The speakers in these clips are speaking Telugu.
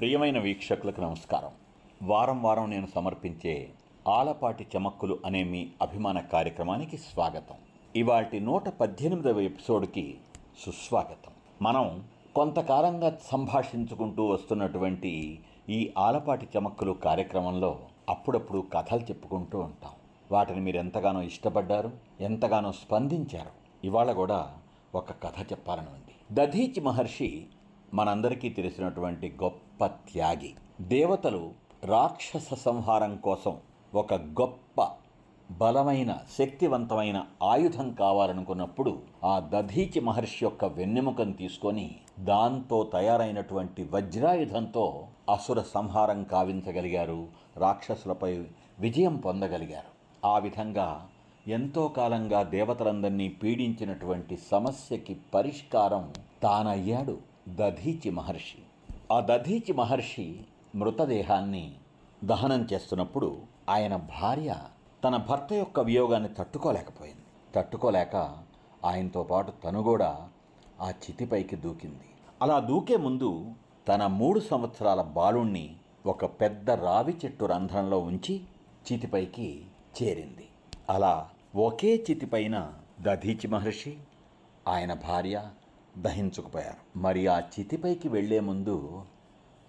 ప్రియమైన వీక్షకులకు నమస్కారం. వారం వారం నేను సమర్పించే ఆలపాటి చమక్కులు అనే మీ అభిమాన కార్యక్రమానికి స్వాగతం. ఇవాటి నూట పద్దెనిమిదవ ఎపిసోడ్కి సుస్వాగతం. మనం కొంతకాలంగా సంభాషించుకుంటూ వస్తున్నటువంటి ఈ ఆలపాటి చమక్కులు కార్యక్రమంలో అప్పుడప్పుడు కథలు చెప్పుకుంటూ ఉంటాం. వాటిని మీరు ఎంతగానో ఇష్టపడ్డారు ఎంతగానో స్పందించారు. ఇవాళ కూడా ఒక కథ చెప్పాలని ఉంది దధీచి మహర్షి మనందరికీ తెలిసినటువంటి గొప్ప త్యాగి దేవతలు రాక్షస సంహారం కోసం ఒక గొప్ప బలమైన శక్తివంతమైన ఆయుధం కావాలనుకున్నప్పుడు ఆ దధీచి మహర్షి యొక్క వెన్నెముకను తీసుకొని దాంతో తయారైనటువంటి వజ్రాయుధంతో అసుర సంహారం కావించగలిగారు రాక్షసులపై విజయం పొందగలిగారు. ఆ విధంగా ఎంతో కాలంగా దేవతలందరినీ పీడించినటువంటి సమస్యకి పరిష్కారం తానయ్యాడు దధీచి మహర్షి. ఆ దధీచి మహర్షి మృతదేహాన్ని దహనం చేస్తున్నప్పుడు ఆయన భార్య తన భర్త యొక్క వియోగాన్ని తట్టుకోలేకపోయింది. తట్టుకోలేక ఆయనతో పాటు తను కూడా ఆ చితిపైకి దూకింది. అలా దూకే ముందు తన మూడు సంవత్సరాల బాలుణ్ణి ఒక పెద్ద రావి చెట్టు రంధ్రంలో ఉంచి చితిపైకి చేరింది. అలా ఒకే చితిపైన దధీచి మహర్షి ఆయన భార్య దహించుకుపోయారు. మరి ఆ చితిపైకి వెళ్ళే ముందు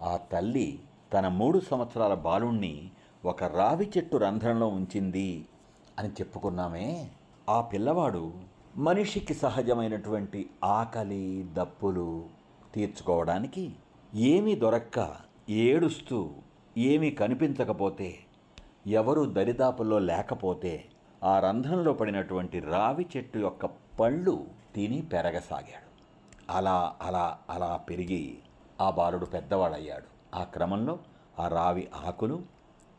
ఆ తల్లి తన మూడు సంవత్సరాల బాలుణ్ణి ఒక రావి చెట్టు రంధ్రంలో ఉంచింది అని చెప్పుకున్నామే. ఆ పిల్లవాడు మనిషికి సహజమైనటువంటి ఆకలి దప్పులు తీర్చుకోవడానికి ఏమీ దొరక్క ఏడుస్తూ ఏమీ కనిపించకపోతే ఎవరు దరిదాపుల్లో లేకపోతే ఆ రంధ్రంలో పడినటువంటి రావి చెట్టు యొక్క పళ్ళు తిని పెరగసాగాడు. అలా అలా అలా పెరిగి ఆ బాలుడు పెద్దవాడయ్యాడు. ఆ క్రమంలో ఆ రావి ఆకులు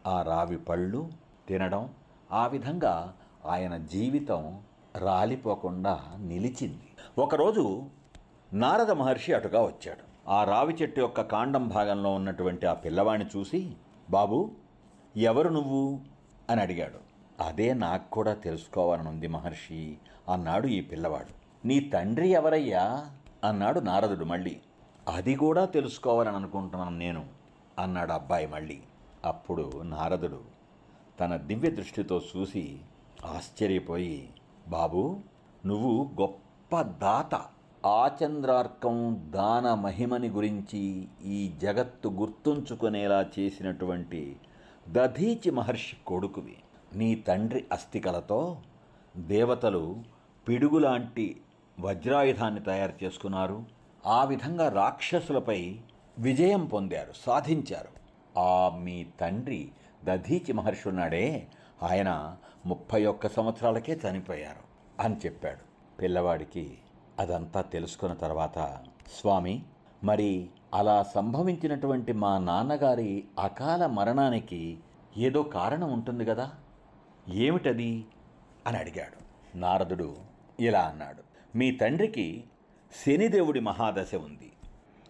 ఆ రావి పళ్ళు తినడం ఆ విధంగా ఆయన జీవితం రాలిపోకుండా నిలిచింది. ఒకరోజు నారద మహర్షి అటుగా వచ్చాడు. ఆ రావి చెట్టు యొక్క కాండం భాగంలో ఉన్నటువంటి ఆ పిల్లవాడిని చూసి బాబు ఎవరు నువ్వు? అని అడిగాడు. అదే నాకు కూడా తెలుసుకోవాలనుంది మహర్షి అన్నాడు ఈ పిల్లవాడు. నీ తండ్రి ఎవరయ్యా? అన్నాడు నారదుడు మళ్ళీ. అది కూడా తెలుసుకోవాలని అనుకుంటున్నాను నేను అన్నాడు అబ్బాయి మళ్ళీ. అప్పుడు నారదుడు తన దివ్య దృష్టితో చూసి ఆశ్చర్యపోయి బాబు నువ్వు గొప్ప దాత. ఆచంద్రార్కం దాన మహిమని గురించి ఈ జగత్తు గుర్తుంచుకునేలా చేసినటువంటి దధీచి మహర్షి కొడుకువి. నీ తండ్రి అస్థికలతో దేవతలు పిడుగులాంటి వజ్రాయుధాన్ని తయారు చేసుకున్నారు. ఆ విధంగా రాక్షసులపై విజయం పొందారు సాధించారు. ఆ మీ తండ్రి దధీచి మహర్షి ఉన్నాడే ఆయన ముప్పై ఒక్క సంవత్సరాలకే చనిపోయారు అని చెప్పాడు. పిల్లవాడికి అదంతా తెలుసుకున్న తర్వాత స్వామి మరి అలా సంభవించినటువంటి మా నాన్నగారి అకాల మరణానికి ఏదో కారణం ఉంటుంది కదా? ఏమిటది? అని అడిగాడు. నారదుడు ఇలా అన్నాడు. మీ తండ్రికి శనిదేవుడి మహాదశ ఉంది.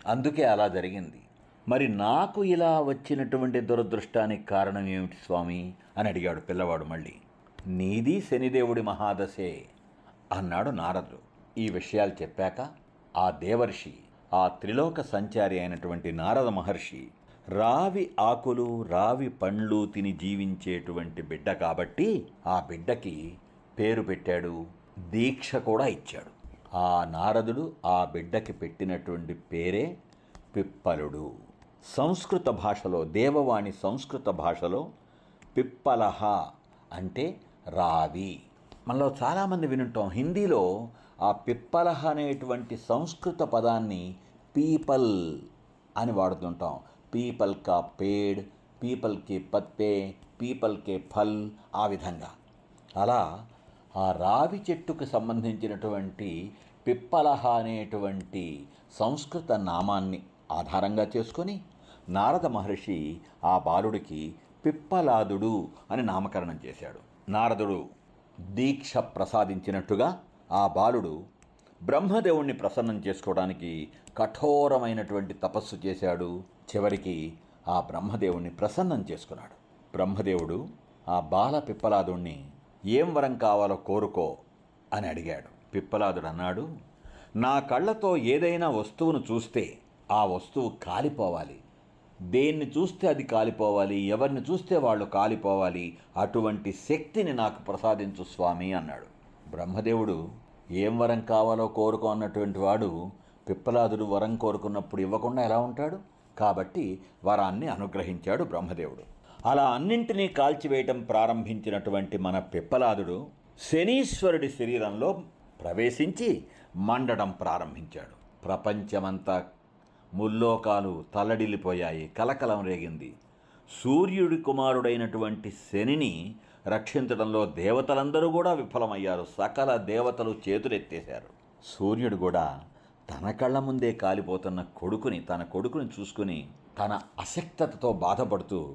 అందుకే అలా జరిగింది. మరి నాకు ఇలా వచ్చినటువంటి దురదృష్టానికి కారణం ఏమిటి స్వామి? అని అడిగాడు పిల్లవాడు మళ్ళీ. నీది శనిదేవుడి మహాదశే అన్నాడు నారదుడు. ఈ విషయాలు చెప్పాక ఆ దేవర్షి ఆ త్రిలోక సంచారి అయినటువంటి నారద మహర్షి రావి ఆకులు రావి పండ్లు తిని జీవించేటువంటి బిడ్డ కాబట్టి ఆ బిడ్డకి పేరు పెట్టాడు దీక్ష కూడా ఇచ్చాడు. ఆ నారదుడు ఆ బిడ్డకి పెట్టినటువంటి పేరే పిప్పలుడు. సంస్కృత భాషలో దేవవాణి సంస్కృత భాషలో పిప్పలహ అంటే రావి. మనలో చాలామంది వినుంటాం హిందీలో ఆ పిప్పలహ అనేటువంటి సంస్కృత పదాన్ని పీపల్ అని వాడుతుంటాం. పీపల్ కా పేడ్ పీపల్కి పత్తే పీపల్కి ఫల్ ఆ విధంగా. అలా ఆ రావి చెట్టుకు సంబంధించినటువంటి పిప్పలహ అనేటువంటి సంస్కృత నామాన్ని ఆధారంగా చేసుకొని నారద మహర్షి ఆ బాలుడికి పిప్పలాదుడు అని నామకరణం చేశాడు. నారదుడు దీక్ష ప్రసాదించినట్టుగా ఆ బాలుడు బ్రహ్మదేవుణ్ణి ప్రసన్నం చేసుకోవడానికి కఠోరమైనటువంటి తపస్సు చేశాడు. చివరికి ఆ బ్రహ్మదేవుణ్ణి ప్రసన్నం చేసుకున్నాడు. బ్రహ్మదేవుడు ఆ బాల పిప్పలాదుణ్ణి ఏం వరం కావాలో కోరుకో అని అడిగాడు. పిప్పలాదుడు అన్నాడు నా కళ్ళతో ఏదైనా వస్తువును చూస్తే ఆ వస్తువు కాలిపోవాలి. దేన్ని చూస్తే అది కాలిపోవాలి ఎవరిని చూస్తే వాళ్ళు కాలిపోవాలి అటువంటి శక్తిని నాకు ప్రసాదించు స్వామి అన్నాడు. బ్రహ్మదేవుడు ఏం వరం కావాలో కోరుకో అన్నటువంటి వాడు పిప్పలాదుడు వరం కోరుకున్నప్పుడు ఇవ్వకుండా ఎలా ఉంటాడు? కాబట్టి వరాన్ని అనుగ్రహించాడు బ్రహ్మదేవుడు. అలా అన్నింటినీ కాల్చివేయటం ప్రారంభించినటువంటి మన పిప్పలాదుడు శనీశ్వరుడి శరీరంలో ప్రవేశించి మండడం ప్రారంభించాడు. ప్రపంచమంతా ముల్లోకాలు తల్లడిల్లిపోయాయి కలకలం రేగింది. సూర్యుడి కుమారుడైనటువంటి శనిని రక్షించడంలో దేవతలందరూ కూడా విఫలమయ్యారు. సకల దేవతలు చేతులెత్తేశారు. సూర్యుడు కూడా తన కళ్ళ ముందే కాలిపోతున్న కొడుకుని తన కొడుకుని చూసుకుని తన అశక్తతతో బాధపడుతూ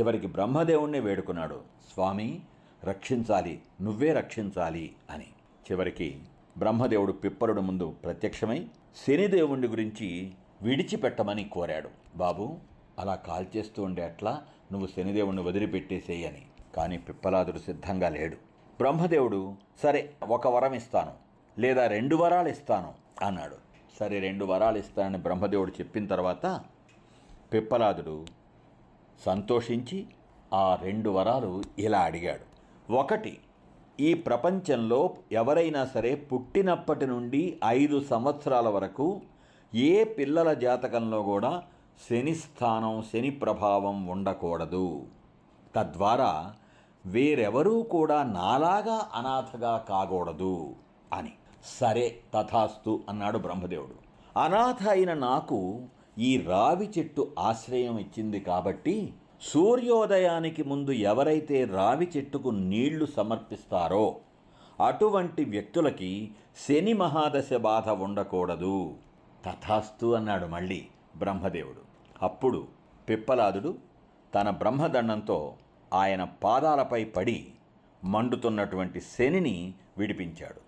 చివరికి బ్రహ్మదేవుణ్ణి వేడుకున్నాడు. స్వామి రక్షించాలి నువ్వే రక్షించాలి అని. చివరికి బ్రహ్మదేవుడు పిప్పరుడు ముందు ప్రత్యక్షమై శనిదేవుణ్ణి గురించి విడిచిపెట్టమని కోరాడు. బాబు అలా కాల్చేస్తూ ఉండే అట్లా నువ్వు శనిదేవుణ్ణి వదిలిపెట్టేసేయని కానీ పిప్పలాదుడు సిద్ధంగా లేడు. బ్రహ్మదేవుడు సరే ఒక వరం ఇస్తాను. లేదా రెండు వరాలు ఇస్తాను అన్నాడు. సరే రెండు వరాలు ఇస్తానని బ్రహ్మదేవుడు చెప్పిన తర్వాత పిప్పలాదుడు సంతోషించి ఆ రెండు వరాలు ఇలా అడిగాడు. ఒకటి ఈ ప్రపంచంలో ఎవరైనా సరే పుట్టినప్పటి నుండి ఐదు సంవత్సరాల వరకు ఏ పిల్లల జాతకంలో కూడా శని స్థానం శని ప్రభావం ఉండకూడదు. తద్వారా వేరెవరూ కూడా నాలాగా అనాథగా కాకూడదు అని. సరే తథాస్తు అన్నాడు బ్రహ్మదేవుడు. అనాథ అయిన నాకు ఈ రావి చెట్టు ఆశ్రయం ఇచ్చింది కాబట్టి సూర్యోదయానికి ముందు ఎవరైతే రావి చెట్టుకు నీళ్ళు సమర్పిస్తారో అటువంటి వ్యక్తులకి శని మహాదశ బాధ ఉండకూడదు. తథాస్తు అన్నాడు మళ్ళీ బ్రహ్మదేవుడు. అప్పుడు పిప్పలాదుడు తన బ్రహ్మదండంతో ఆయన పాదాలపై పడి మండుతున్నటువంటి శనిని విడిపించాడు.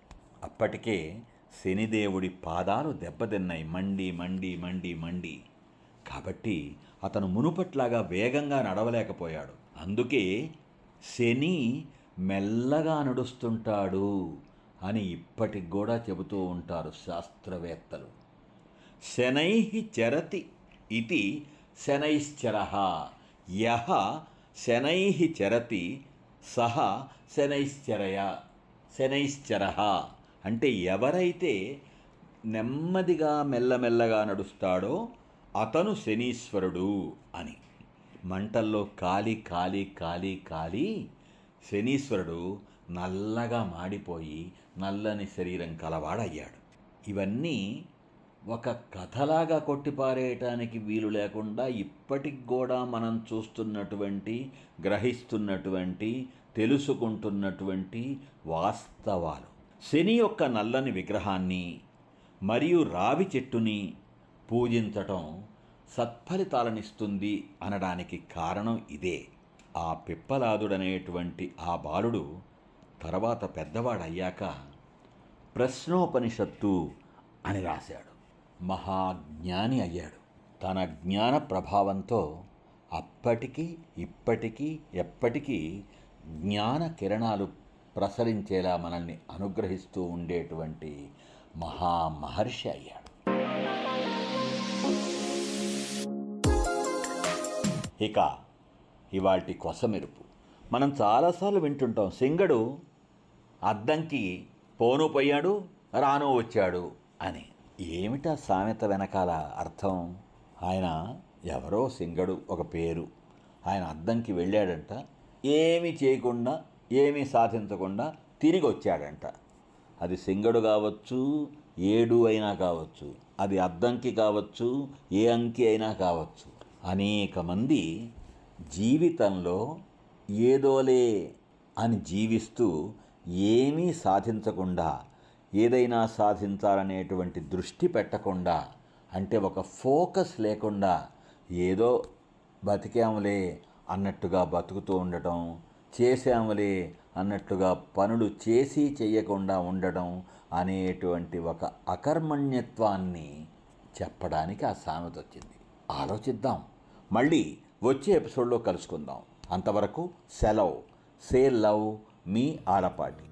అప్పటికే శనిదేవుడి పాదాలు దెబ్బతిన్నాయి. మండి మండి మండి మండి. కాబట్టి అతను మునుపట్లాగా వేగంగా నడవలేకపోయాడు. అందుకే శని మెల్లగా నడుస్తుంటాడు అని ఇప్పటికి కూడా చెబుతూ ఉంటారు శాస్త్రవేత్తలు. శనై చరతి ఇది శనైశ్చర. యహ శనై చరతి సహ శనైశ్చరయ శనైశ్చర. అంటే ఎవరైతే నెమ్మదిగా మెల్లమెల్లగా నడుస్తాడో అతను శనీశ్వరుడు అని. మంటల్లో కాలి కాలి కాలి కాలి శనీశ్వరుడు నల్లగా మాడిపోయి నల్లని శరీరం కలవాడయ్యాడు. ఇవన్నీ ఒక కథలాగా కొట్టిపారేయటానికి వీలు లేకుండా ఇప్పటికి కూడా మనం చూస్తున్నటువంటి గ్రహిస్తున్నటువంటి తెలుసుకుంటున్నటువంటి వాస్తవాలు. శని యొక్క నల్లని విగ్రహాన్ని మరియు రావి చెట్టుని పూజించటం సత్ఫలితాలనిస్తుంది అనడానికి కారణం ఇదే. ఆ పిప్పలాదుడనేటువంటి ఆ బాలుడు తర్వాత పెద్దవాడయ్యాక ప్రశ్నోపనిషత్తు అని రాశాడు. మహాజ్ఞాని అయ్యాడు. తన జ్ఞాన ప్రభావంతో అప్పటికి ఇప్పటికీ ఎప్పటికీ జ్ఞాన కిరణాలు ప్రసరించేలా మనల్ని అనుగ్రహిస్తూ ఉండేటువంటి మహామహర్షి అయ్యాడు. ఇక ఇవాటి కొసమెరుపు. మనం చాలాసార్లు వింటుంటాం సింగడు అద్దంకి పోను పోయాడు రాను వచ్చాడు అని. ఏమిటా సామెత వెనకాల అర్థం? ఆయన ఎవరో సింగడు ఒక పేరు. ఆయన అద్దంకి వెళ్ళాడంట. ఏమి చేయకుండా ఏమీ సాధించకుండా తిరిగి వచ్చాడంట అది సింగడు కావచ్చు ఏడు అయినా కావచ్చు అది అద్దంకి కావచ్చు ఏ అంకి అయినా కావచ్చు. అనేక మంది జీవితంలో ఏదోలే అని జీవిస్తూ ఏమీ సాధించకుండా ఏదైనా సాధించాలనేటువంటి దృష్టి పెట్టకుండా అంటే ఒక ఫోకస్ లేకుండా ఏదో బతికాములే అన్నట్టుగా బతుకుతూ ఉండటం చేసాములే అన్నట్టుగా పనులు చేసి చేయకుండా ఉండడం అనేటువంటి ఒక అకర్మణ్యత్వాన్ని చెప్పడానికి ఆ సామెత వచ్చింది. ఆలోచిద్దాం. మళ్ళీ వచ్చే ఎపిసోడ్లో కలుసుకుందాం. అంతవరకు సెలవ్. సే లవ్ మీ ఆలపాటి